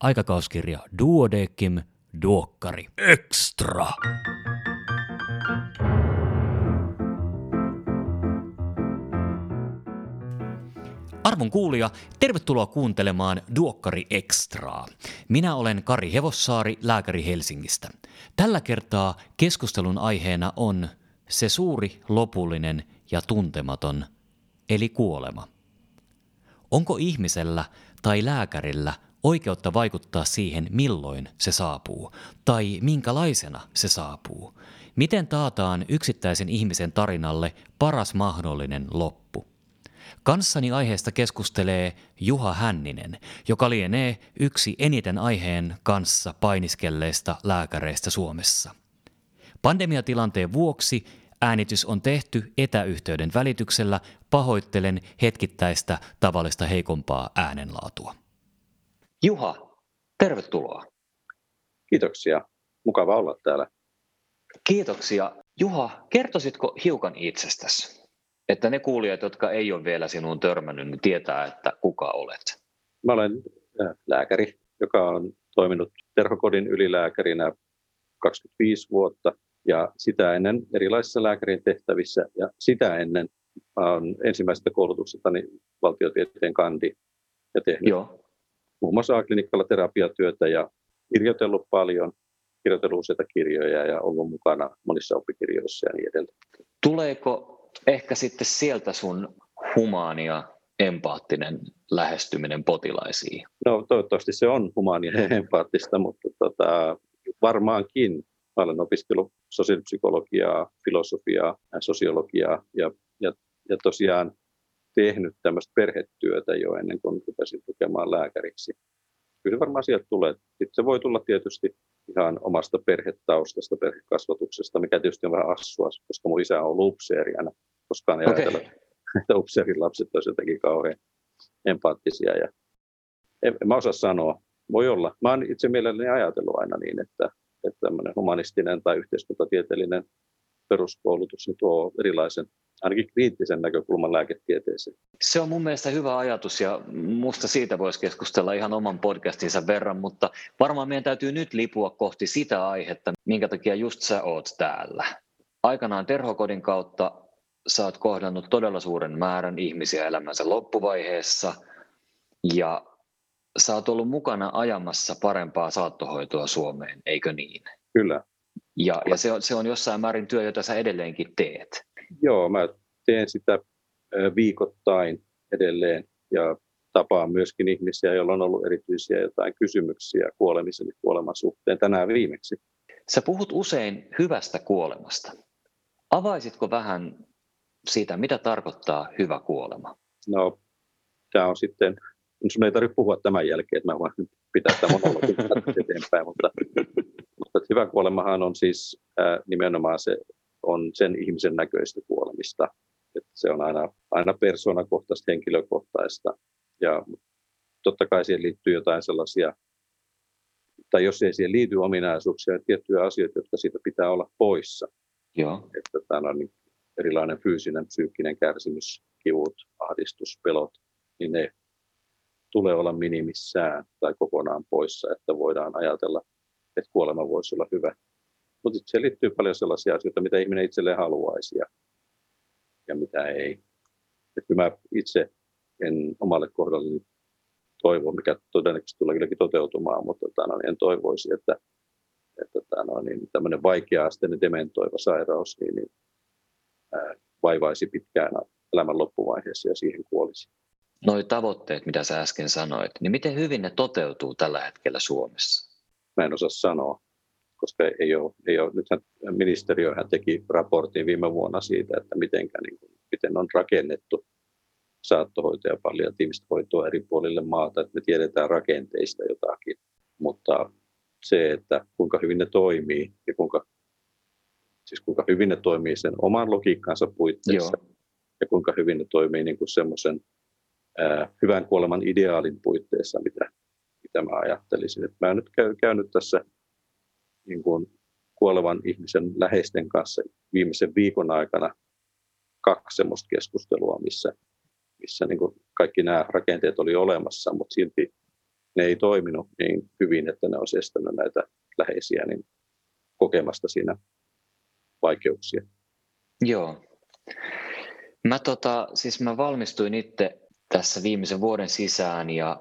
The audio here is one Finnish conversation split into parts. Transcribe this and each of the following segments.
aikakauskirja Duodecim Duokkari Extra. Arvon kuulija, tervetuloa kuuntelemaan Duokkari Extraa. Minä olen Kari Hevossaari, lääkäri Helsingistä. Tällä kertaa keskustelun aiheena on se suuri, lopullinen ja tuntematon, eli kuolema. Onko ihmisellä tai lääkärillä oikeutta vaikuttaa siihen, milloin se saapuu, tai minkälaisena se saapuu? Miten taataan yksittäisen ihmisen tarinalle paras mahdollinen loppu? Kanssani aiheesta keskustelee Juha Hänninen, joka lienee yksi eniten aiheen kanssa painiskelleista lääkäreistä Suomessa. Pandemiatilanteen vuoksi äänitys on tehty etäyhteyden välityksellä. Pahoittelen hetkittäistä tavallista heikompaa äänenlaatua. Juha, tervetuloa. Kiitoksia. Mukava olla täällä. Kiitoksia. Juha, kertoisitko hiukan itsestäsi? Että ne kuulijat, jotka ei ole vielä sinuun törmännyt, niin tietää, että kuka olet. Mä olen äh, lääkäri, joka on toiminut Terhokodin ylilääkärinä 25 vuotta ja sitä ennen erilaisissa lääkärin tehtävissä ja sitä ennen olen ensimmäisestä koulutuksestani valtiotieteen kandi ja tehnyt Joo. Muun muassa A-klinikalla terapiatyötä ja kirjoitellut paljon, kirjoitellut useita kirjoja ja ollut mukana monissa oppikirjoissa ja niin edelleen. Tuleeko ehkä sitten sieltä sun humaania empaattinen lähestyminen potilaisiin? No toivottavasti se on humaania ja empaattista, mutta tota, varmaankin mä olen opiskellut sosiaalipsykologiaa, filosofiaa, sosiologiaa ja, ja, ja tosiaan tehnyt tämmöistä perhetyötä jo ennen kuin rupesin tukemaan lääkäriksi. Kyllä varmaan sieltä tulee. Sitten se voi tulla tietysti ihan omasta perhetaustasta, perhekasvatuksesta, mikä tietysti on vähän assua, koska mun isä on ollut upseeri aina. Koskaan ei okay. ajatella, että upseerin lapset olisivat jotenkin kauhean empaattisia. Ja en, en mä osaa sanoa. Voi olla. Mä oon itse mielelläni ajatellut aina niin, että, että tämmöinen humanistinen tai yhteiskuntatieteellinen peruskoulutus niin tuo erilaisen ainakin kriittisen näkökulman lääketieteeseen. Se on mun mielestä hyvä ajatus ja musta siitä voisi keskustella ihan oman podcastinsa verran, mutta varmaan meidän täytyy nyt lipua kohti sitä aihetta, minkä takia just sä oot täällä. Aikanaan Terhokodin kautta sä oot kohdannut todella suuren määrän ihmisiä elämänsä loppuvaiheessa ja sä oot ollut mukana ajamassa parempaa saattohoitoa Suomeen, eikö niin? Kyllä. Ja, ja se, on, se on jossain määrin työ, jota sä edelleenkin teet. Joo, mä teen sitä viikoittain edelleen ja tapaan myöskin ihmisiä, joilla on ollut erityisiä jotain kysymyksiä kuolemisen ja kuoleman suhteen tänään viimeksi. Sä puhut usein hyvästä kuolemasta. Avaisitko vähän siitä, mitä tarkoittaa hyvä kuolema? No, tämä on sitten, sun ei tarvitse puhua tämän jälkeen, että mä voin pitää tämän monologin eteenpäin, mutta, mutta hyvä kuolemahan on siis ää, nimenomaan se on sen ihmisen näköistä kuolemista. Että se on aina, aina persoonakohtaista, henkilökohtaista. Ja totta kai siihen liittyy jotain sellaisia, tai jos ei siihen liity ominaisuuksia, niin tiettyjä asioita, jotka siitä pitää olla poissa. Joo. Että tämä on niin erilainen fyysinen, psyykkinen kärsimys, kivut, ahdistus, pelot, niin ne tulee olla minimissään tai kokonaan poissa, että voidaan ajatella, että kuolema voisi olla hyvä mutta se liittyy paljon sellaisia asioita, mitä ihminen itselleen haluaisi ja, ja mitä ei. Että mä itse en omalle kohdalleni toivo, mikä todennäköisesti tulee kylläkin toteutumaan, mutta tota, no, en toivoisi, että, että tota, no, niin tämmöinen vaikea-asteinen dementoiva sairaus niin, niin, ää, vaivaisi pitkään elämän loppuvaiheessa ja siihen kuolisi. Noi tavoitteet, mitä sä äsken sanoit, niin miten hyvin ne toteutuu tällä hetkellä Suomessa? Mä en osaa sanoa koska ei ole, ei ole. nythän ministeriöhän teki raportin viime vuonna siitä, että mitenkä, niin kuin, miten on rakennettu saattohoito ja palliatiivista hoitoa eri puolille maata, että me tiedetään rakenteista jotakin, mutta se, että kuinka hyvin ne toimii ja kuinka, siis kuinka hyvin ne toimii sen oman logiikkansa puitteissa Joo. ja kuinka hyvin ne toimii niin kuin semmoisen ää, hyvän kuoleman ideaalin puitteissa, mitä, mitä mä ajattelisin. Et mä oon nyt käy, käynyt tässä niin kuin kuolevan ihmisen läheisten kanssa viimeisen viikon aikana kaksi semmoista keskustelua, missä, missä niin kuin kaikki nämä rakenteet oli olemassa, mutta silti ne ei toiminut niin hyvin, että ne olisi estänyt näitä läheisiä niin kokemasta siinä vaikeuksia. Joo. Mä, tota, siis mä valmistuin itse tässä viimeisen vuoden sisään ja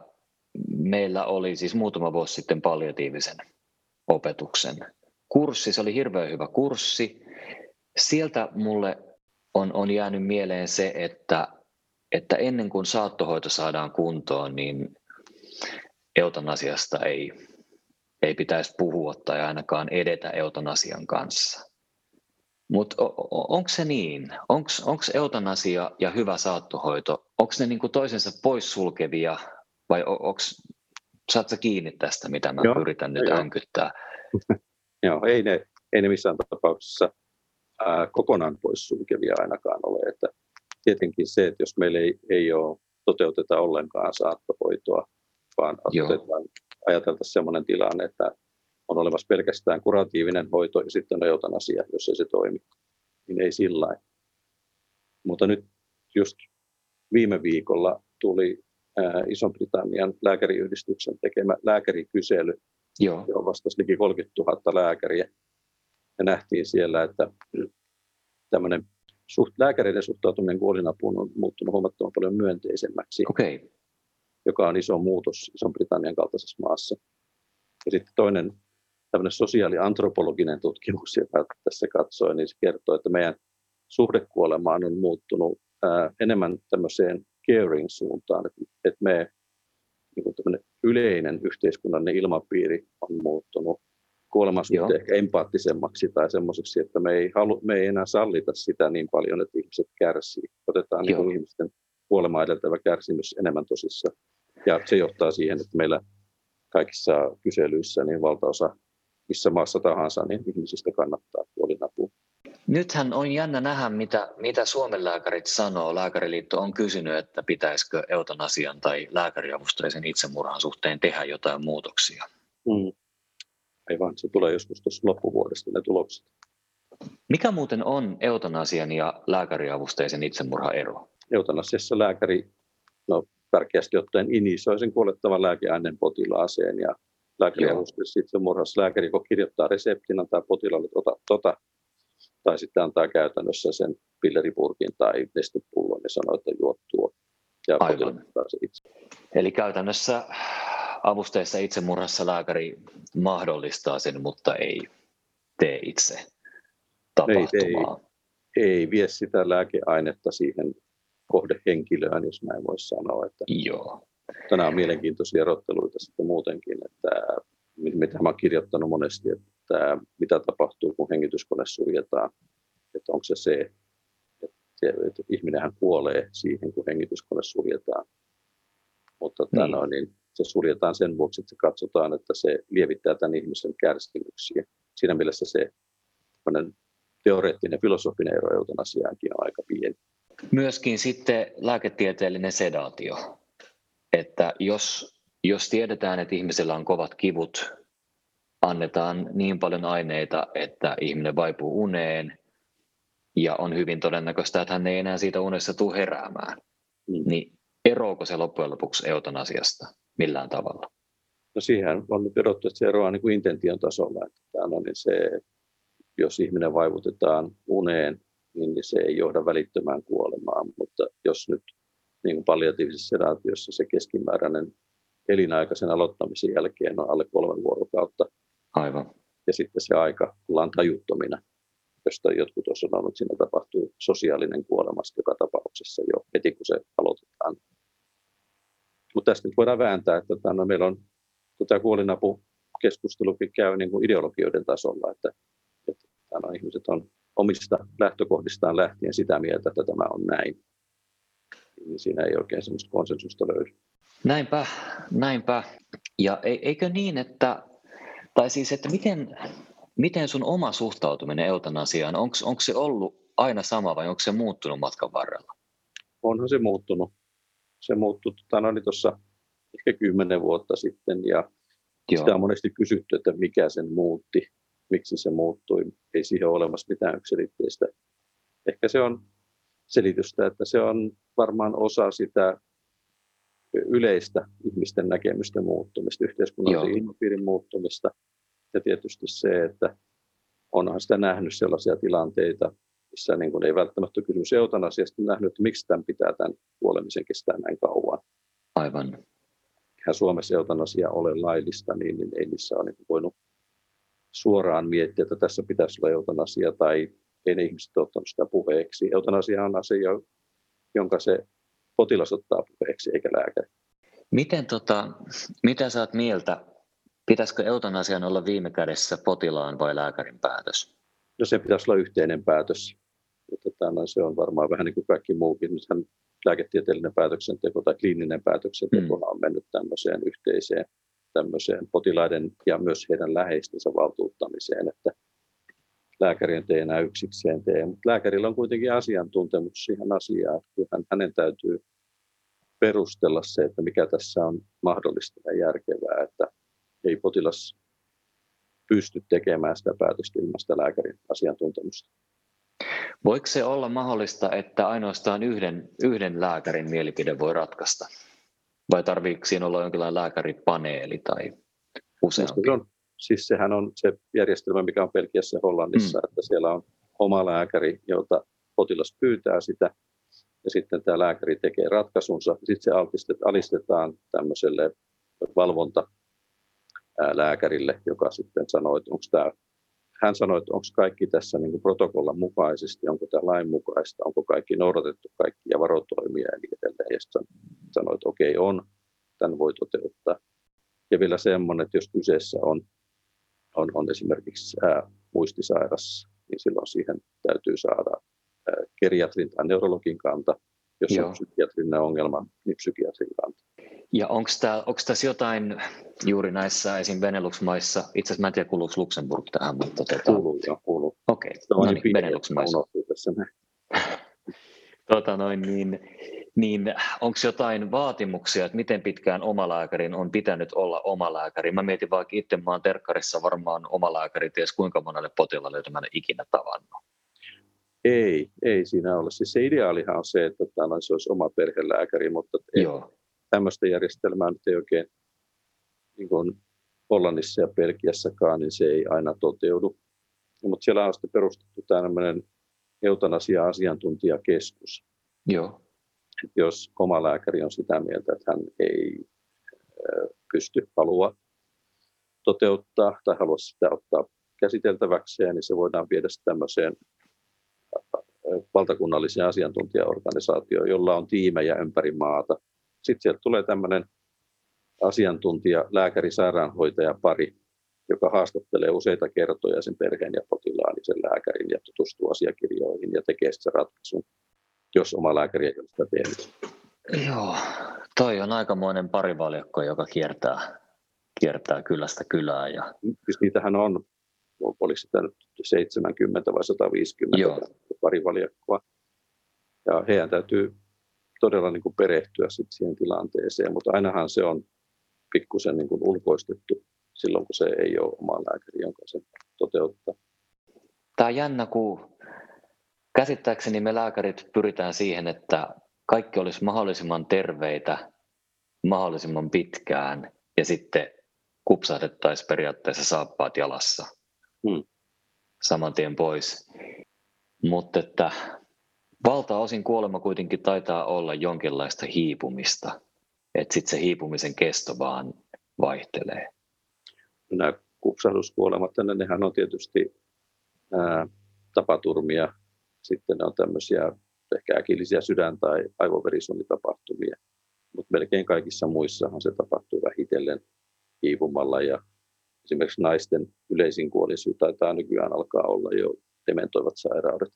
meillä oli siis muutama vuosi sitten palliatiivisen opetuksen kurssi. Se oli hirveän hyvä kurssi. Sieltä mulle on, on jäänyt mieleen se, että, että ennen kuin saattohoito saadaan kuntoon, niin eutanasiasta ei, ei pitäisi puhua tai ainakaan edetä eutanasian kanssa. Mutta onko se niin? Onko eutanasia ja hyvä saattohoito, onko ne niinku toisensa poissulkevia vai onko, saatko kiinni tästä, mitä mä Joo, yritän nyt änkyttää? Joo, ei ne, ei ne missään tapauksessa ää, kokonaan poissulkevia ainakaan ole. Että tietenkin se, että jos meillä ei, ei ole toteuteta ollenkaan saattohoitoa, vaan ajateltaisiin sellainen tilanne, että on olemassa pelkästään kuratiivinen hoito ja sitten on eutanasia, jos ei se toimi, niin ei sillä Mutta nyt just viime viikolla tuli Ison-Britannian lääkäriyhdistyksen tekemä lääkärikysely, Joo. johon vastasi liki 30 000 lääkäriä. Ja nähtiin siellä, että tämmöinen suht, lääkäreiden suhtautuminen kuolinapuun on muuttunut huomattavan paljon myönteisemmäksi, okay. joka on iso muutos Ison-Britannian kaltaisessa maassa. Ja sitten toinen tämmöinen sosiaaliantropologinen tutkimus, joka tässä katsoi, niin se kertoo, että meidän suhdekuolemaan on muuttunut ää, enemmän tämmöiseen caring-suuntaan, että, että me niin yleinen yhteiskunnallinen ilmapiiri on muuttunut suhteen ehkä empaattisemmaksi tai semmoiseksi, että me ei, halu, me ei enää sallita sitä niin paljon, että ihmiset kärsii. Otetaan niin ihmisten kuolemaa edeltävä kärsimys enemmän tosissa. Ja se johtaa siihen, että meillä kaikissa kyselyissä niin valtaosa missä maassa tahansa, niin ihmisistä kannattaa kuolinapua. Nythän on jännä nähdä, mitä, mitä Suomen lääkärit sanoo. Lääkäriliitto on kysynyt, että pitäisikö eutanasian tai lääkäriavusteisen itsemurhan suhteen tehdä jotain muutoksia. Mm. Aivan, se tulee joskus tuossa loppuvuodesta ne tulokset. Mikä muuten on eutanasian ja lääkäriavusteisen itsemurhan ero? Eutanasiassa lääkäri no, tärkeästi ottaen inisoi sen kuolettavan lääkeaineen potilaaseen ja lääkäriavusteessa itsemurhassa lääkäri, kun kirjoittaa reseptin, antaa potilaalle ota, tota, tai sitten antaa käytännössä sen pilleripurkin tai nestepullon ja sanoo, että juot tuo. Ja Aivan. Se itse. Eli käytännössä avusteessa itsemurhassa lääkäri mahdollistaa sen, mutta ei tee itse tapahtumaa. Ei, ei, ei vie sitä lääkeainetta siihen kohdehenkilöön, jos näin voisi sanoa. Että Joo. Tänään on mielenkiintoisia erotteluita sitten muutenkin, että mitä mä olen kirjoittanut monesti, että mitä tapahtuu, kun hengityskone suljetaan. Että onko se se, että, että ihminenhän kuolee siihen, kun hengityskone suljetaan. Mutta niin. Tämän, niin se suljetaan sen vuoksi, että katsotaan, että se lievittää tämän ihmisen kärsimyksiä. Siinä mielessä se teoreettinen filosofinen ero eutanasiaankin on aika pieni. Myöskin sitten lääketieteellinen sedaatio että jos, jos tiedetään, että ihmisellä on kovat kivut, annetaan niin paljon aineita, että ihminen vaipuu uneen ja on hyvin todennäköistä, että hän ei enää siitä unessa tule heräämään, mm. niin eroako se loppujen lopuksi eutanasiasta millään tavalla? No siihen on nyt erottu, että se eroaa niin kuin intention tasolla. Että on niin se, jos ihminen vaivutetaan uneen, niin se ei johda välittömään kuolemaan, mutta jos nyt niin kuin palliatiivisessa sedaatiossa se keskimääräinen elinaikaisen aloittamisen jälkeen on alle kolme vuorokautta. Aivan. Ja sitten se aika ollaan tajuttomina, josta jotkut on sanonut, että siinä tapahtuu sosiaalinen kuolema joka tapauksessa jo heti, kun se aloitetaan. Mutta tästä nyt voidaan vääntää, että tämä, no, meillä on tämä kuolinapu keskustelukin käy niin kuin ideologioiden tasolla, että, että no, ihmiset on omista lähtökohdistaan lähtien sitä mieltä, että tämä on näin niin siinä ei oikein sellaista konsensusta löydy. Näinpä, näinpä. Ja eikö niin, että, tai siis, että miten, miten sun oma suhtautuminen eutanasiaan, onko se ollut aina sama vai onko se muuttunut matkan varrella? Onhan se muuttunut. Se muuttui tota, no, niin tuossa ehkä kymmenen vuotta sitten ja Joo. sitä on monesti kysytty, että mikä sen muutti, miksi se muuttui. Ei siihen ole olemassa mitään yksilitteistä. Ehkä se on selitystä, että se on varmaan osa sitä yleistä ihmisten näkemysten muuttumista, yhteiskunnallisen ilmapiirin muuttumista. Ja tietysti se, että onhan sitä nähnyt sellaisia tilanteita, missä niin kuin ei välttämättä kysymys eutanasiasta, nähnyt, että miksi tämän pitää tämän kuolemisen kestää näin kauan. Aivan. Eihän Suomessa eutanasia ole laillista, niin, niin ei niissä ole niin voinut suoraan miettiä, että tässä pitäisi olla eutanasia, tai ei ne ihmiset ottanut sitä puheeksi. Eutanasia on asia, jonka se potilas ottaa puheeksi, eikä lääkäri. Miten tota, mitä sä oot mieltä, pitäisikö eutanasian olla viime kädessä potilaan vai lääkärin päätös? No se pitäisi olla yhteinen päätös. Tota, no, se on varmaan vähän niin kuin kaikki muukin. Nythän lääketieteellinen päätöksenteko tai kliininen päätöksenteko mm. on mennyt tämmöiseen yhteiseen tämmöiseen potilaiden ja myös heidän läheistensä valtuuttamiseen, että lääkäri ei enää yksikseen tee, mutta lääkärillä on kuitenkin asiantuntemus siihen asiaan, että hänen täytyy perustella se, että mikä tässä on mahdollista ja järkevää, että ei potilas pysty tekemään sitä päätöstä ilman sitä lääkärin asiantuntemusta. Voiko se olla mahdollista, että ainoastaan yhden, yhden lääkärin mielipide voi ratkaista? Vai tarviiko siinä olla jonkinlainen lääkäripaneeli tai useampi? Se on, siis sehän on se järjestelmä, mikä on Pelkiässä Hollannissa, mm. että siellä on oma lääkäri, jota potilas pyytää sitä, ja sitten tämä lääkäri tekee ratkaisunsa. Sitten se alistetaan tämmöiselle valvontalääkärille, joka sitten sanoo, että onko tämä hän sanoi, että onko kaikki tässä niin protokollan mukaisesti, onko tämä lain mukaista, onko kaikki noudatettu kaikkia varotoimia ja niin edelleen. Ja sitten sanoi, että okei on, tämän voi toteuttaa. Ja vielä semmoinen, että jos kyseessä on, on, on esimerkiksi ää, muistisairas, niin silloin siihen täytyy saada ää, geriatrin tai neurologin kanta, jos Joo. on psykiatrinen ongelma, niin psykiatrin kanta. Ja onko tässä jotain juuri näissä esim. Benelux-maissa, itse asiassa mä en tiedä kuuluuko Luxemburg tähän, mutta... Tota... Kuuluu, joo, kuuluu. Okei, okay. no niin, Benelux-maissa. tota noin, niin, niin onko jotain vaatimuksia, että miten pitkään omalääkärin on pitänyt olla omalääkäri? Mä mietin vaikka itse, mä oon terkkarissa varmaan omalääkäri, ties kuinka monelle potilaalle, jota mä en ikinä tavannut. Ei, ei siinä ole. Siis se ideaalihan on se, että tämä se olisi oma perhelääkäri, mutta Joo. tämmöistä järjestelmää nyt ei oikein niin kuin Hollannissa ja Belgiassakaan, niin se ei aina toteudu. Mutta siellä on sitten perustettu tämmöinen eutanasia-asiantuntijakeskus. Joo. Jos oma lääkäri on sitä mieltä, että hän ei pysty halua toteuttaa tai halua sitä ottaa käsiteltäväkseen, niin se voidaan viedä tämmöiseen valtakunnalliseen asiantuntijaorganisaatioon, jolla on tiimejä ympäri maata. Sitten sieltä tulee tämmöinen asiantuntija, lääkäri, sairaanhoitaja pari, joka haastattelee useita kertoja sen perheen ja potilaan ja sen lääkärin ja tutustuu asiakirjoihin ja tekee sen ratkaisun, jos oma lääkäri ei ole sitä tehnyt. Joo, toi on aikamoinen parivaljakko, joka kiertää, kiertää kylästä kylään. Ja... Niitähän on, oliko sitä nyt 70 vai 150 Joo. parivaljakkoa. Ja heidän täytyy todella niin kuin perehtyä sit siihen tilanteeseen, mutta ainahan se on pikkusen niin kuin ulkoistettu silloin, kun se ei ole oma lääkäri, jonka se toteuttaa. Tämä on jännä, kun käsittääkseni me lääkärit pyritään siihen, että kaikki olisi mahdollisimman terveitä mahdollisimman pitkään ja sitten kupsahdettaisiin periaatteessa saappaat jalassa hmm. saman tien pois. Mutta että valtaosin kuolema kuitenkin taitaa olla jonkinlaista hiipumista että sitten se hiipumisen kesto vaan vaihtelee. Nämä kupsahduskuolemat, nehän on tietysti ää, tapaturmia, sitten ne on tämmöisiä ehkä äkillisiä sydän- tai aivoverisuonitapahtumia, mutta melkein kaikissa muissahan se tapahtuu vähitellen hiipumalla ja esimerkiksi naisten yleisin kuolinsyy taitaa nykyään alkaa olla jo dementoivat sairaudet.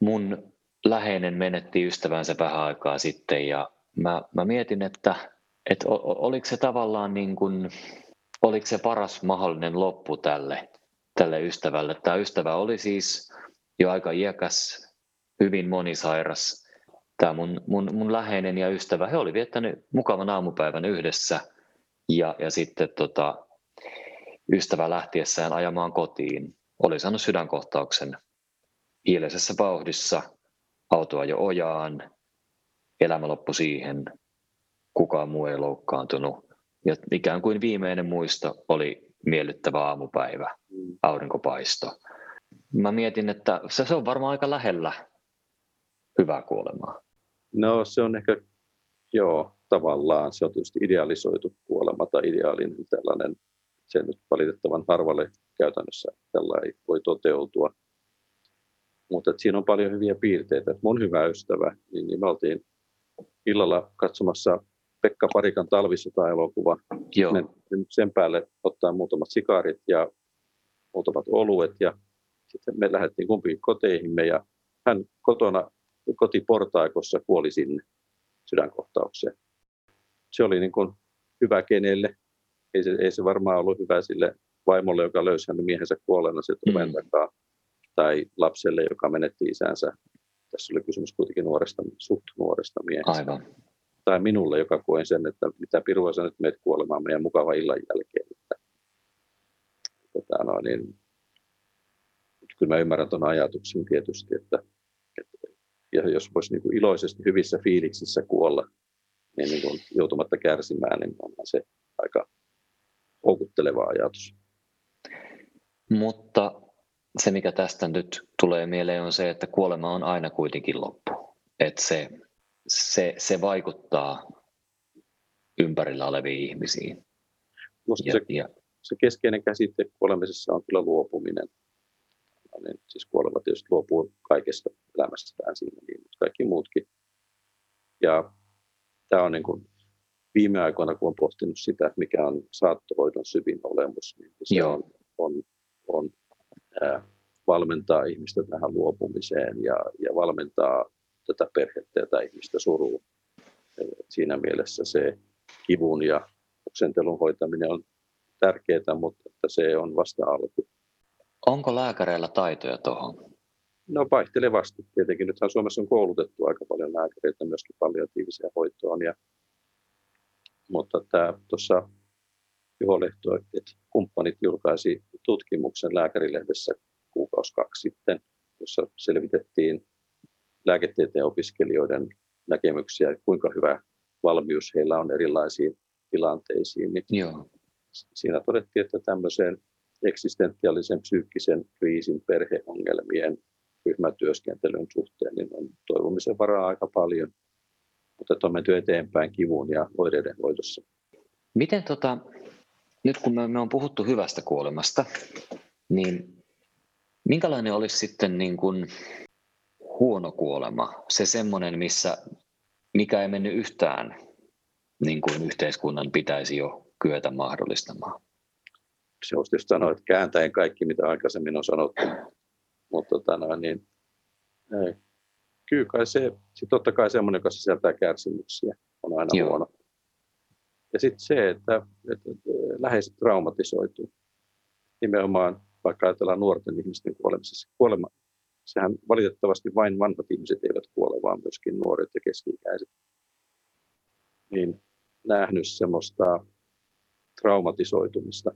Mun läheinen menetti ystävänsä vähän aikaa sitten ja mä, mä mietin, että, että oliko se tavallaan niin kuin, oliko se paras mahdollinen loppu tälle, tälle ystävälle. Tämä ystävä oli siis jo aika iäkäs, hyvin monisairas. Tämä mun, mun, mun läheinen ja ystävä, he oli viettänyt mukavan aamupäivän yhdessä ja, ja sitten tota, ystävä lähtiessään ajamaan kotiin oli saanut sydänkohtauksen hiileisessä vauhdissa autoa jo ojaan elämä loppui siihen, kukaan muu ei loukkaantunut. Ja ikään kuin viimeinen muisto oli miellyttävä aamupäivä, aurinkopaisto. Mä mietin, että se on varmaan aika lähellä hyvää kuolemaa. No se on ehkä, joo, tavallaan se on tietysti idealisoitu kuolema tai ideaalinen tällainen, se nyt valitettavan harvalle käytännössä tällä ei voi toteutua. Mutta siinä on paljon hyviä piirteitä. Mun hyvä ystävä, niin, niin me oltiin illalla katsomassa Pekka Parikan talvisota-elokuva. Joo. Sen päälle ottaa muutamat sikaarit ja muutamat oluet ja sitten me lähdettiin kumpikin koteihimme ja hän kotona kotiportaikossa kuoli sinne sydänkohtaukseen. Se oli niin kuin hyvä kenelle. Ei se, ei se varmaan ollut hyvä sille vaimolle, joka löysi hänen miehensä kuolleena se mm. takaa, tai lapselle, joka menetti isänsä. Tässä oli kysymys kuitenkin nuoresta, suht nuoresta miehestä. Aivan. Tai minulle, joka koen sen, että mitä pirua sä nyt meet kuolemaan meidän mukava illan jälkeen. Että, että, no, niin, kyllä mä ymmärrän tuon ajatuksen tietysti, että, että ja jos voisi niin kuin iloisesti hyvissä fiiliksissä kuolla, niin, niin kuin joutumatta kärsimään, niin onhan se aika houkutteleva ajatus. Mutta se, mikä tästä nyt tulee mieleen, on se, että kuolema on aina kuitenkin loppu. Että se, se, se vaikuttaa ympärillä oleviin ihmisiin. ja, se, ja, se keskeinen käsite kuolemisessa on kyllä luopuminen. No niin, siis kuolema tietysti luopuu kaikesta elämästään siinä, niin, mutta kaikki muutkin. Ja tämä on niin kuin viime aikoina, kun olen pohtinut sitä, mikä on saattohoidon syvin olemus, niin se Joo. on, on, on ää, valmentaa ihmistä tähän luopumiseen ja, ja valmentaa tätä perhettä ja tätä ihmistä suruun. Siinä mielessä se kivun ja oksentelun hoitaminen on tärkeää, mutta että se on vasta alku. Onko lääkäreillä taitoja tuohon? No vaihtelevasti. Tietenkin nythän Suomessa on koulutettu aika paljon lääkäreitä myöskin palliatiiviseen hoitoon. Ja, mutta tämä tuossa Juho Lehto, että kumppanit julkaisi tutkimuksen lääkärilehdessä kuukausi kaksi sitten, jossa selvitettiin lääketieteen opiskelijoiden näkemyksiä, kuinka hyvä valmius heillä on erilaisiin tilanteisiin. Niin Joo. Siinä todettiin, että tämmöiseen eksistentiaalisen psyykkisen kriisin, perheongelmien, ryhmätyöskentelyn suhteen, niin on toivomisen varaa aika paljon, mutta on menty eteenpäin kivun ja oireiden hoidossa. Miten tota, nyt kun me, me on puhuttu hyvästä kuolemasta, niin minkälainen olisi sitten niin kuin huono kuolema? Se semmoinen, missä, mikä ei mennyt yhtään niin kuin yhteiskunnan pitäisi jo kyetä mahdollistamaan se olisi tietysti sanoa, että kääntäen kaikki, mitä aikaisemmin on sanottu. Mutta tota noin, niin, ei. kyllä kai se, sit totta kai semmoinen, joka sisältää kärsimyksiä, on aina Joo. huono. Ja sitten se, että, että, että läheiset traumatisoituu. Nimenomaan vaikka ajatellaan nuorten ihmisten kuolemisessa. Kuolema, sehän valitettavasti vain vanhat ihmiset eivät kuole, vaan myöskin nuoret ja keski-ikäiset. Niin nähnyt semmoista traumatisoitumista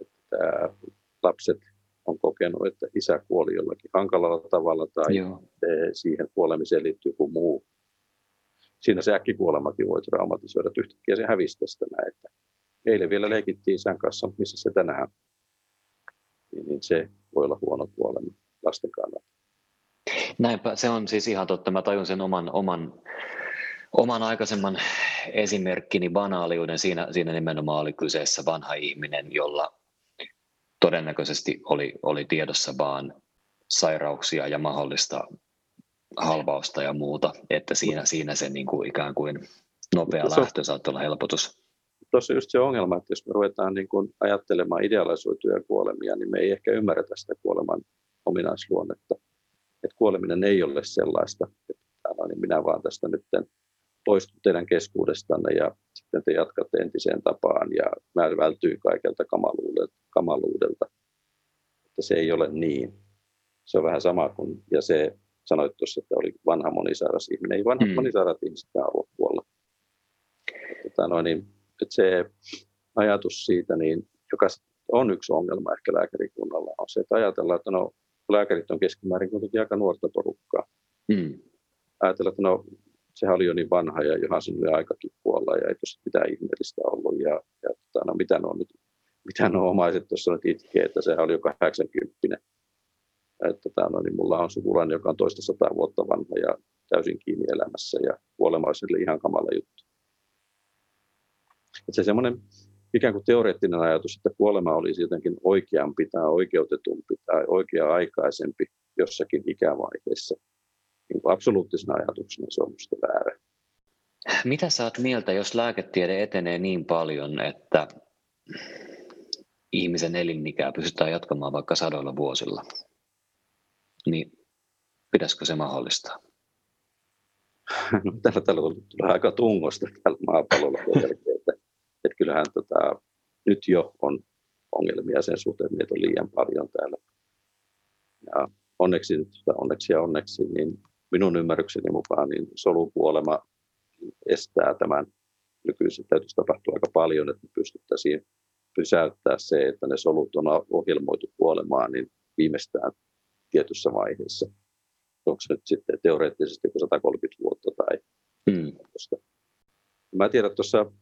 että lapset on kokenut, että isä kuoli jollakin hankalalla tavalla tai Joo. siihen kuolemiseen liittyy joku muu. Siinä se äkkikuolemakin voi traumatisoida, että yhtäkkiä se hävisi tästä näin, että eilen vielä leikittiin isän kanssa, missä se tänään, niin, niin se voi olla huono kuolema lasten kannalta. Näinpä, se on siis ihan totta. Mä tajun sen oman, oman, oman aikaisemman esimerkkini banaaliuden. Siinä, siinä nimenomaan oli kyseessä vanha ihminen, jolla todennäköisesti oli, oli tiedossa vaan sairauksia ja mahdollista halvausta ja muuta, että siinä, siinä se niin kuin ikään kuin nopea Mutta lähtö saattoi olla helpotus. Tuossa just se ongelma, että jos me ruvetaan niin kuin ajattelemaan idealisoituja kuolemia, niin me ei ehkä ymmärretä sitä kuoleman ominaisluonnetta. Että kuoleminen ei ole sellaista, että niin minä vaan tästä nyt poistun teidän keskuudestanne ja sitten te jatkatte entiseen tapaan ja mä vältyy kaikelta kamaluudelta, kamaluudelta. Että se ei ole niin. Se on vähän sama kuin, ja se sanoit tuossa, että oli vanha monisairas ihminen. Ei vanha mm. monisairat ihmiset halua kuolla. Tota no, niin, että se ajatus siitä, niin, joka on yksi ongelma ehkä lääkärikunnalla, on se, että ajatellaan, että no, lääkärit on keskimäärin kuitenkin aika nuorta porukkaa. Mm. Ajatellaan, että no, sehän oli jo niin vanha ja johan sen oli aikakin kuolla ja ei tuossa mitään ihmeellistä ollut. Ja, ja tota, no, mitä nuo nyt, mitä nuo omaiset tuossa nyt itkee, että sehän oli jo 80. Että, tota, no, niin mulla on sukulainen, joka on toista sataa vuotta vanha ja täysin kiinni elämässä ja kuolema ihan kamala juttu. Että se semmoinen ikään kuin teoreettinen ajatus, että kuolema olisi jotenkin oikeampi tai oikeutetumpi tai oikea-aikaisempi jossakin ikävaiheessa, niin absoluuttisena ajatuksena se on minusta väärä. Mitä sä oot mieltä, jos lääketiede etenee niin paljon, että ihmisen elinikää pystytään jatkamaan vaikka sadoilla vuosilla? Niin pitäisikö se mahdollistaa? No, tällä tällä tulee aika tungosta tällä maapallolla kyllähän tota, nyt jo on ongelmia sen suhteen, että on liian paljon täällä. Ja onneksi, onneksi ja onneksi, niin minun ymmärrykseni mukaan niin solukuolema estää tämän nykyisen. Täytyisi tapahtua aika paljon, että me pystyttäisiin pysäyttää se, että ne solut on ohjelmoitu kuolemaan niin viimeistään tietyssä vaiheessa. Onko se nyt sitten teoreettisesti 130 vuotta tai hmm. Mä tiedän tuossa,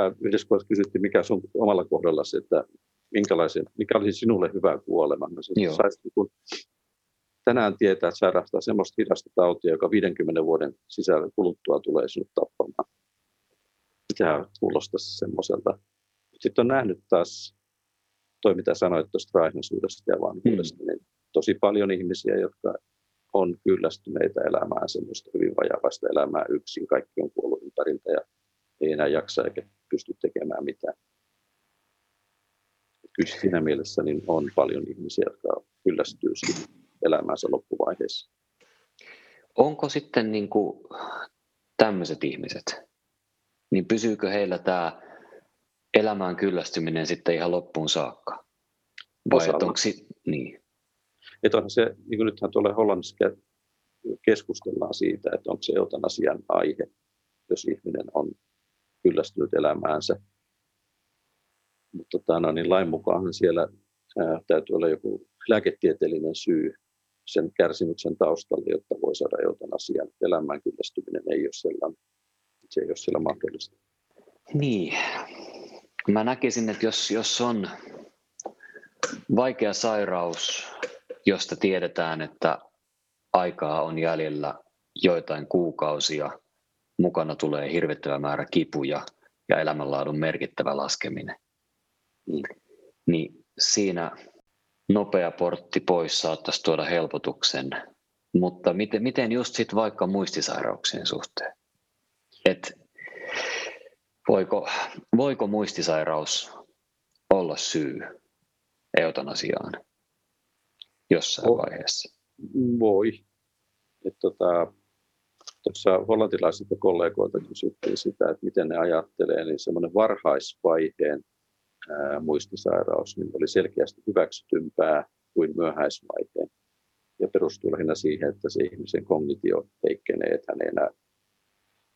mä yhdessä kohdassa kysyttiin, mikä sun omalla kohdallasi, että minkälaisen, mikä olisi sinulle hyvä kuolema. Mä saisin, kun tänään tietää, että sairastaa semmoista hidasta tautia, joka 50 vuoden sisällä kuluttua tulee sinut tappamaan. Mikä kuulostaisi semmoiselta. Sitten on nähnyt taas, toi mitä sanoit tuosta raihnisuudesta ja vanhuudesta, mm. niin tosi paljon ihmisiä, jotka on kyllästyneitä elämään semmoista hyvin vajavaista elämää yksin. Kaikki on kuollut ympäriltä ja ei enää jaksa eikä pysty tekemään mitään. Kyllä siinä mielessä niin on paljon ihmisiä, jotka kyllästyy elämänsä loppuvaiheessa. Onko sitten niin kuin tämmöiset ihmiset, niin pysyykö heillä tämä elämään kyllästyminen sitten ihan loppuun saakka? Vai onko si- niin? Et onhan se, niin kuin nythän tuolla Hollannissa keskustellaan siitä, että onko se eutanasian aihe, jos ihminen on kyllästynyt elämäänsä. Mutta tota, no, niin lain mukaan siellä ää, täytyy olla joku lääketieteellinen syy sen kärsimyksen taustalle, jotta voi saada eutanasian. Elämään kyllästyminen ei ole sellainen, se ei ole siellä mahdollista. Niin. Mä näkisin, että jos, jos on vaikea sairaus, josta tiedetään, että aikaa on jäljellä joitain kuukausia, mukana tulee hirvittävä määrä kipuja ja elämänlaadun merkittävä laskeminen, niin, niin siinä nopea portti pois saattaisi tuoda helpotuksen, mutta miten, miten just sit vaikka muistisairauksien suhteen? Et voiko, voiko muistisairaus olla syy eutanasiaan jossain o, vaiheessa? Voi. Tuossa tota, hollantilaisilta kollegoilta kysyttiin sitä, että miten ne ajattelee, niin semmoinen varhaisvaiheen muistisairaus niin oli selkeästi hyväksytympää kuin myöhäisvaiheen. Ja perustuu lähinnä siihen, että se ihmisen kognitio heikkenee, että hän ei enää,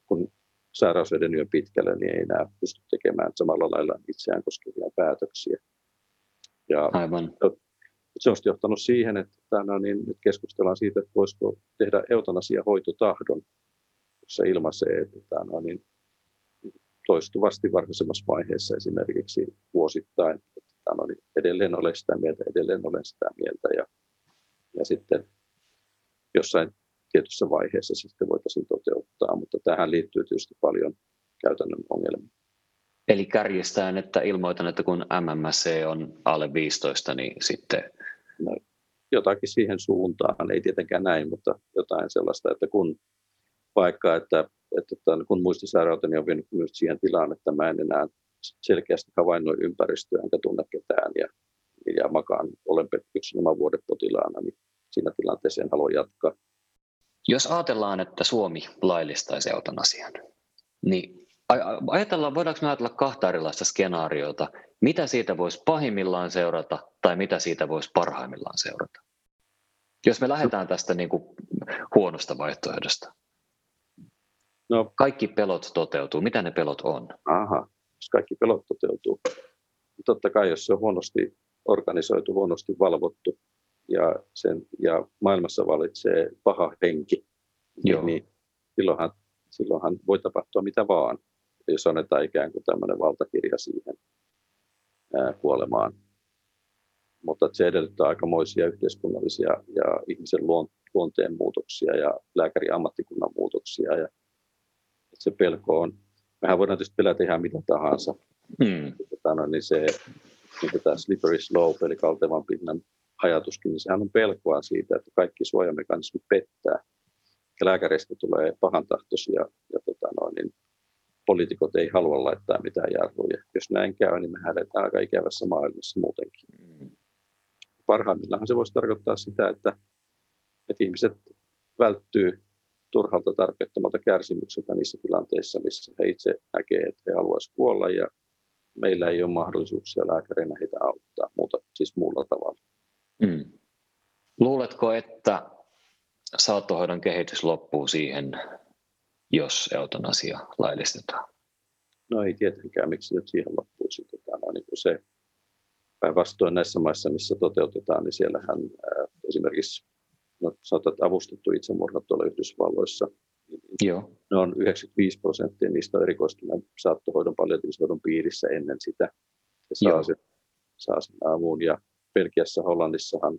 kun sairaus edennyt pitkälle, niin ei enää pysty tekemään samalla lailla itseään koskevia päätöksiä. Ja Aivan. Se on johtanut siihen, että no, niin nyt keskustellaan siitä, että voisiko tehdä eutanasia jossa ilmaisee, että no, niin toistuvasti varhaisemmassa vaiheessa esimerkiksi vuosittain. Että no, niin edelleen olen sitä mieltä, edelleen olen sitä mieltä ja, ja sitten jossain tietyssä vaiheessa sitten voitaisiin toteuttaa, mutta tähän liittyy tietysti paljon käytännön ongelmia. Eli kärjestään, että ilmoitan, että kun MMC on alle 15, niin sitten... No, jotakin siihen suuntaan, ei tietenkään näin, mutta jotain sellaista, että kun vaikka, että että tämän, kun muistisairauteni on vienyt myös siihen tilaan, että mä en enää selkeästi havainnoi ympäristöä enkä tunne ketään ja, ja makaan olen yksin oman vuoden potilaana, niin siinä tilanteeseen haluan jatkaa. Jos ajatellaan, että Suomi laillistaisi eutanasian, niin ajatellaan, voidaanko me ajatella kahta erilaista skenaariota, mitä siitä voisi pahimmillaan seurata tai mitä siitä voisi parhaimmillaan seurata? Jos me lähdetään tästä niin kuin huonosta vaihtoehdosta. No, kaikki pelot toteutuu. Mitä ne pelot on? Aha, jos kaikki pelot toteutuu. Totta kai, jos se on huonosti organisoitu, huonosti valvottu ja, sen, ja maailmassa valitsee paha henki, niin, Joo. niin silloinhan silloinhan voi tapahtua mitä vaan, jos annetaan ikään kuin tämmöinen valtakirja siihen ää, kuolemaan. Mutta se edellyttää aikamoisia yhteiskunnallisia ja ihmisen luonteen muutoksia ja lääkäriammattikunnan muutoksia. Ja se pelko on, mehän voidaan tietysti pelätä ihan mitä tahansa. Mm. Tota, niin se, niin tämä slippery slope, eli kaltevan pinnan ajatuskin, niin sehän on pelkoa siitä, että kaikki suojamekanismit pettää. Ja lääkäreistä tulee pahantahtoisia ja tota noin, niin poliitikot ei halua laittaa mitään jarruja. Jos näin käy, niin me eletään aika ikävässä maailmassa muutenkin. Mm. Parhaimmillaan se voisi tarkoittaa sitä, että, että ihmiset välttyy turhalta tarpeettomalta kärsimykseltä niissä tilanteissa, missä he itse näkevät, että he haluaisivat kuolla ja meillä ei ole mahdollisuuksia lääkärinä heitä auttaa muuta, siis muulla tavalla. Mm. Luuletko, että saattohoidon kehitys loppuu siihen, jos eutanasia laillistetaan? No ei tietenkään, miksi se siihen loppuisi. Tota, no, niin se päinvastoin näissä maissa, missä toteutetaan, niin siellähän ää, esimerkiksi no, sanotaan, että avustettu itsemurha tuolla Yhdysvalloissa, Joo. ne on 95 prosenttia niistä on erikoistuneen saattohoidon palliatiivishoidon piirissä ennen sitä. Ja saa, sen, saa sen avun. Ja Belgiassa, Hollannissahan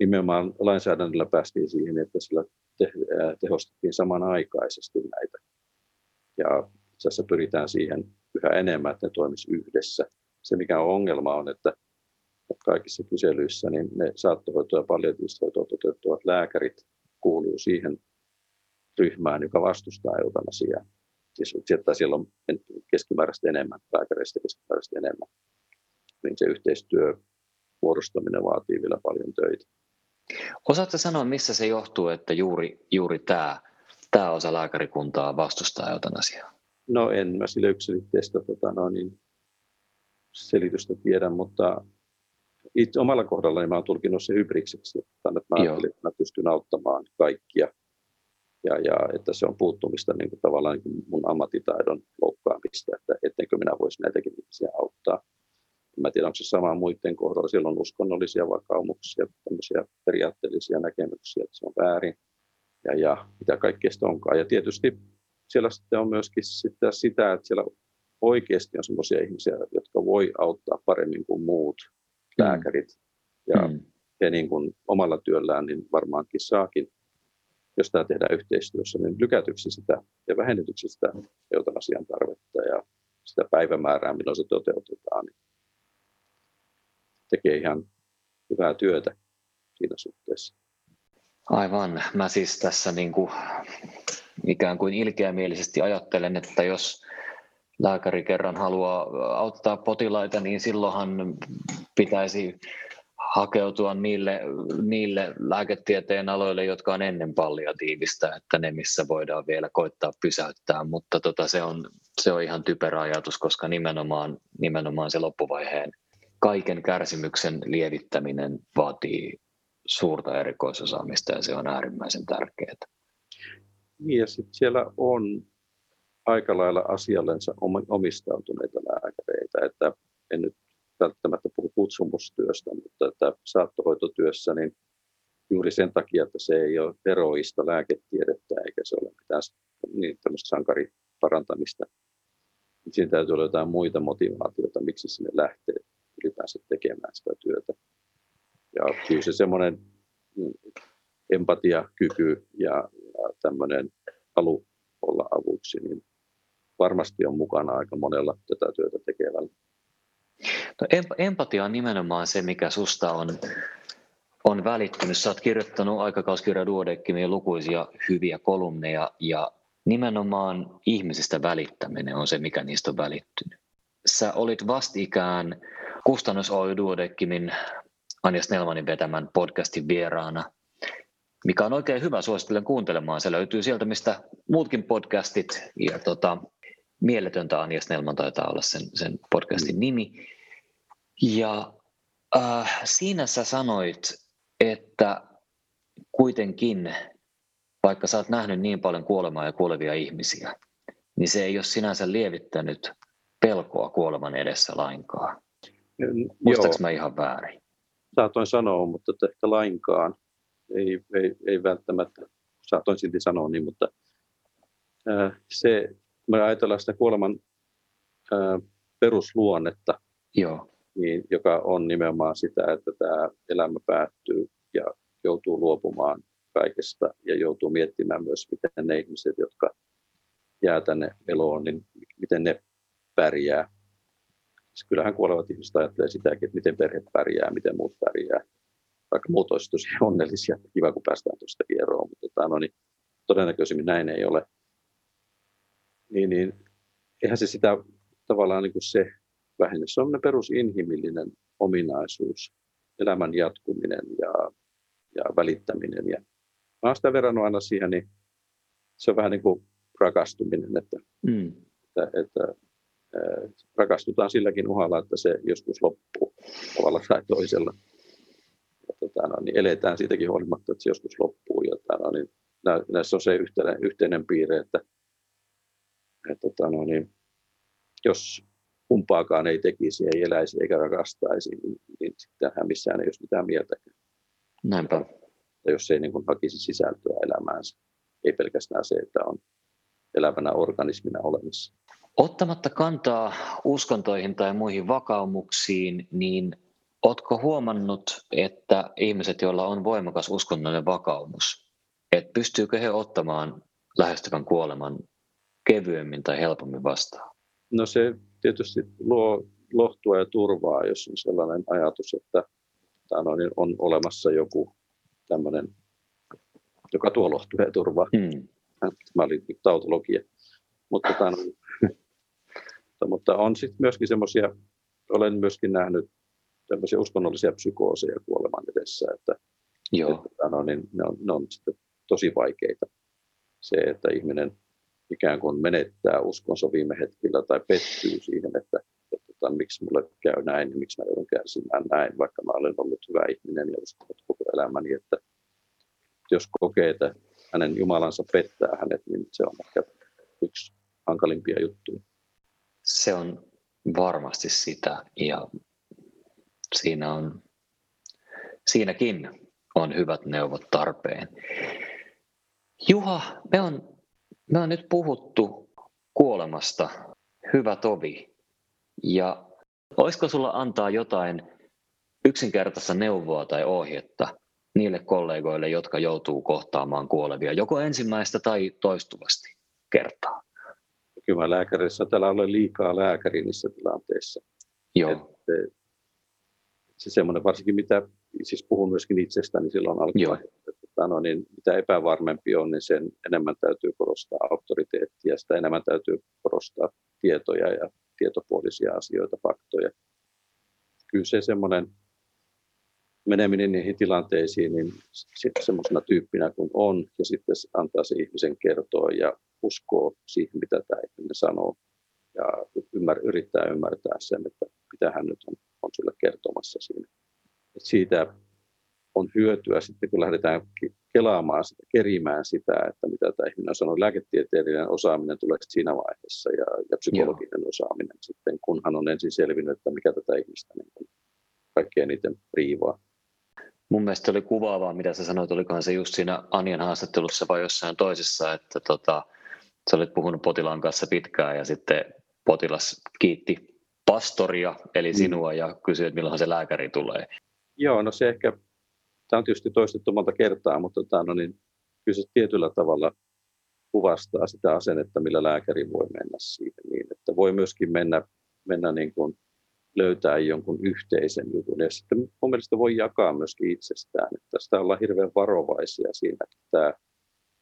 nimenomaan lainsäädännöllä päästiin siihen, että sillä te, tehostettiin samanaikaisesti näitä. Ja tässä pyritään siihen yhä enemmän, että ne toimisi yhdessä. Se mikä on ongelma on, että kaikissa kyselyissä niin ne saattohoitoa ja palliatiivista hoitoa toteuttavat lääkärit kuuluu siihen ryhmään, joka vastustaa eutanasiaa. Siis sieltä siellä on keskimääräistä enemmän, lääkäreistä keskimääräistä enemmän. Niin se yhteistyö muodostaminen vaatii vielä paljon töitä. Osaatko sanoa, missä se johtuu, että juuri, juuri tämä, tämä osa lääkärikuntaa vastustaa eutanasiaa? No en mä sille yksilitteistä tota, no, niin selitystä tiedä, mutta itse omalla kohdallani mä olen tulkinut se hybrikseksi, että mä että mä pystyn auttamaan kaikkia ja, ja että se on puuttumista niin kuin tavallaan niin kuin mun ammattitaidon loukkaamista, että ettenkö minä voisi näitäkin ihmisiä auttaa. Mä tiedän, onko se sama muiden kohdalla. Siellä on uskonnollisia vakaumuksia, tämmöisiä periaatteellisia näkemyksiä, että se on väärin ja, ja mitä kaikkea sitä onkaan. Ja tietysti siellä sitten on myöskin sitä, sitä että siellä oikeasti on sellaisia ihmisiä, jotka voi auttaa paremmin kuin muut. Lääkärit. Ja mm. he niin kuin omalla työllään niin varmaankin saakin, jos tämä tehdään yhteistyössä, niin lykätyksi sitä ja vähennetyksi sitä eutanasian tarvetta ja sitä päivämäärää, milloin se toteutetaan, niin tekee ihan hyvää työtä siinä suhteessa. Aivan. Mä siis tässä niin kuin ikään kuin ilkeämielisesti ajattelen, että jos lääkäri kerran haluaa auttaa potilaita, niin silloinhan pitäisi hakeutua niille, niille lääketieteen aloille, jotka on ennen palliatiivista, että ne missä voidaan vielä koittaa pysäyttää, mutta tota, se, on, se on ihan typerä ajatus, koska nimenomaan, nimenomaan se loppuvaiheen kaiken kärsimyksen lievittäminen vaatii suurta erikoisosaamista ja se on äärimmäisen tärkeää. Niin ja sitten siellä on aika lailla asiallensa omistautuneita lääkäreitä, että en nyt välttämättä puhu kutsumustyöstä, mutta että saattohoitotyössä niin juuri sen takia, että se ei ole eroista lääketiedettä eikä se ole mitään niin sankariparantamista, niin siinä täytyy olla jotain muita motivaatioita, miksi sinne lähtee ylipäänsä tekemään sitä työtä. Ja kyllä se semmoinen mm, empatiakyky ja, ja tämmöinen halu olla avuksi, niin varmasti on mukana aika monella tätä työtä tekevällä. No, empatia on nimenomaan se, mikä susta on, on välittynyt. Sä oot kirjoittanut aikakauskirja Duodekkimiin lukuisia hyviä kolumneja ja nimenomaan ihmisistä välittäminen on se, mikä niistä on välittynyt. Sä olit vastikään Kustannus Oy Duodeckimin Anja Snellmanin vetämän podcastin vieraana, mikä on oikein hyvä, suosittelen kuuntelemaan. Se löytyy sieltä, mistä muutkin podcastit ja tota, Mieletöntä Anja Snellman taitaa olla sen, sen podcastin nimi. Ja äh, siinä sä sanoit, että kuitenkin, vaikka sä oot nähnyt niin paljon kuolemaa ja kuolevia ihmisiä, niin se ei ole sinänsä lievittänyt pelkoa kuoleman edessä lainkaan. Muistaaks mä ihan väärin? Saatoin sanoa, mutta ehkä lainkaan. Ei, ei, ei välttämättä, saatoin silti sanoa niin, mutta se, me ajatellaan sitä kuoleman perusluonnetta, Joo. Niin, joka on nimenomaan sitä, että tämä elämä päättyy ja joutuu luopumaan kaikesta ja joutuu miettimään myös, miten ne ihmiset, jotka jää tänne eloon, niin miten ne pärjää. Siis kyllähän kuolevat ihmiset ajattelee sitäkin, että miten perhe pärjää, miten muut pärjää. Vaikka muut olisivat tosi onnellisia, kiva kun päästään tuosta eroon, mutta tota, no niin, todennäköisemmin näin ei ole. Niin, niin eihän se sitä tavallaan niin kuin se vähene. Se on perusinhimillinen ominaisuus, elämän jatkuminen ja, ja välittäminen. Ja mä olen sitä verrannut aina siihen, niin se on vähän niin kuin rakastuminen, että, mm. että, että rakastutaan silläkin uhalla, että se joskus loppuu tavalla tai toisella. Ja, tota, no, niin eletään siitäkin huolimatta, että se joskus loppuu. Ja, tota, no, niin, näissä on se yhteinen, yhteinen piirre, että, että tota, no, niin, jos kumpaakaan ei tekisi, ei eläisi eikä rakastaisi, niin, niin sittenhän missään ei olisi mitään mieltäkään. Näinpä. Ja jos ei niin kuin hakisi sisältöä elämäänsä, ei pelkästään se, että on elävänä organismina olemassa. Ottamatta kantaa uskontoihin tai muihin vakaumuksiin, niin oletko huomannut, että ihmiset, joilla on voimakas uskonnollinen vakaumus, että pystyykö he ottamaan lähestyvän kuoleman kevyemmin tai helpommin vastaan? No se tietysti luo lohtua ja turvaa, jos on sellainen ajatus, että niin on olemassa joku tämmöinen, joka tuo lohtua ja turvaa. Hmm. Tämä oli tautologia. Mutta, tämän, mutta on sitten myöskin semmoisia, olen myöskin nähnyt tämmöisiä uskonnollisia psykooseja kuoleman edessä, että, Joo. että no, niin ne, on, ne on sitten tosi vaikeita. Se, että ihminen ikään kuin menettää uskonsa viime hetkellä tai pettyy siihen, että, että, että miksi mulle käy näin ja miksi mä joudun kärsimään näin, vaikka mä olen ollut hyvä ihminen ja uskonut koko elämäni, että jos kokee, että hänen Jumalansa pettää hänet, niin se on ehkä yksi hankalimpia juttuja. Se on varmasti sitä ja siinä on, siinäkin on hyvät neuvot tarpeen. Juha, me on me on nyt puhuttu kuolemasta, hyvä tovi. Ja olisiko sulla antaa jotain yksinkertaista neuvoa tai ohjetta niille kollegoille, jotka joutuu kohtaamaan kuolevia, joko ensimmäistä tai toistuvasti kertaa? Kyllä lääkärissä täällä ole liikaa lääkäri niissä tilanteissa. Joo. Et, se semmoinen varsinkin, mitä siis puhun myöskin itsestäni silloin alkuvaiheessa, no, niin mitä epävarmempi on, niin sen enemmän täytyy korostaa auktoriteettia, sitä enemmän täytyy korostaa tietoja ja tietopuolisia asioita, faktoja. Kyllä se semmoinen meneminen niihin tilanteisiin, niin semmoisena tyyppinä kuin on, ja sitten antaa se ihmisen kertoa ja uskoo siihen, mitä tämä ihminen sanoo, ja ymmär, yrittää ymmärtää sen, että mitä hän nyt on, on sulle kertomassa siinä. Et siitä on hyötyä sitten, kun lähdetään kelaamaan sitä, kerimään sitä, että mitä tämä ihminen on sanonut. Lääketieteellinen osaaminen tulee siinä vaiheessa ja, ja psykologinen Joo. osaaminen sitten, kunhan on ensin selvinnyt, että mikä tätä ihmistä niin kaikkein eniten riivaa. Mun mielestä oli kuvaavaa, mitä sä sanoit, olikohan se just siinä Anjan haastattelussa vai jossain toisessa, että tota, sä olit puhunut potilaan kanssa pitkään ja sitten potilas kiitti pastoria, eli mm. sinua, ja kysyi, että milloin se lääkäri tulee. Joo, no se ehkä Tämä on tietysti toistettu monta kertaa, mutta tämä, no niin, kyllä se tietyllä tavalla kuvastaa sitä asennetta, millä lääkäri voi mennä siihen niin, että voi myöskin mennä, mennä niin kuin löytää jonkun yhteisen jutun. Ja sitten mun mielestä voi jakaa myöskin itsestään, että sitä ollaan hirveän varovaisia siinä, että tämä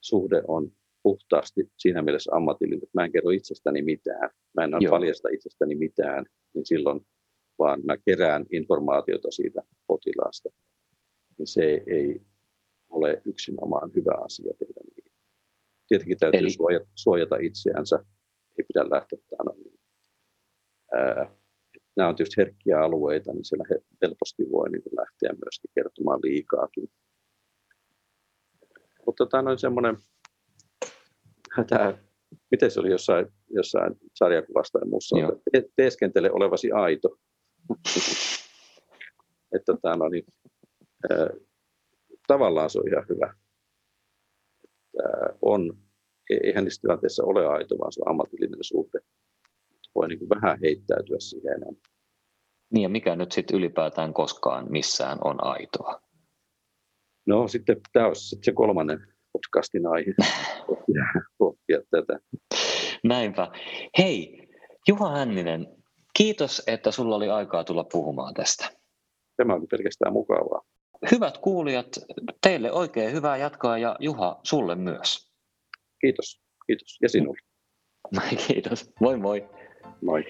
suhde on puhtaasti siinä mielessä ammatillinen, että mä en kerro itsestäni mitään, mä en Joo. paljasta itsestäni mitään, niin silloin vaan mä kerään informaatiota siitä potilaasta niin se ei ole yksinomaan hyvä asia tehdä niin. Tietenkin täytyy Eli... suojata, suojata itseänsä, ei pidä lähteä tämän, niin, ää, nämä on tietysti herkkiä alueita, niin siellä helposti voi niin lähteä myöskin kertomaan liikaakin. Mutta tämä on semmoinen, tämä, miten se oli jossain, jossain sarjakuvasta ja muussa, että teeskentele olevasi aito. että tämä on niin, tavallaan se on ihan hyvä. Tämä on eihän niissä tilanteissa ole aito, vaan se on ammatillinen suhde. Voi niin kuin vähän heittäytyä siihen enää. Niin ja mikä nyt sitten ylipäätään koskaan missään on aitoa? No sitten tämä olisi sitten se kolmannen podcastin aihe, pohtia tätä. Näinpä. Hei, Juha Hänninen, kiitos, että sulla oli aikaa tulla puhumaan tästä. Tämä oli pelkästään mukavaa. Hyvät kuulijat, teille oikein hyvää jatkoa ja Juha, sulle myös. Kiitos, kiitos ja sinulle. Kiitos, moi moi. Moi.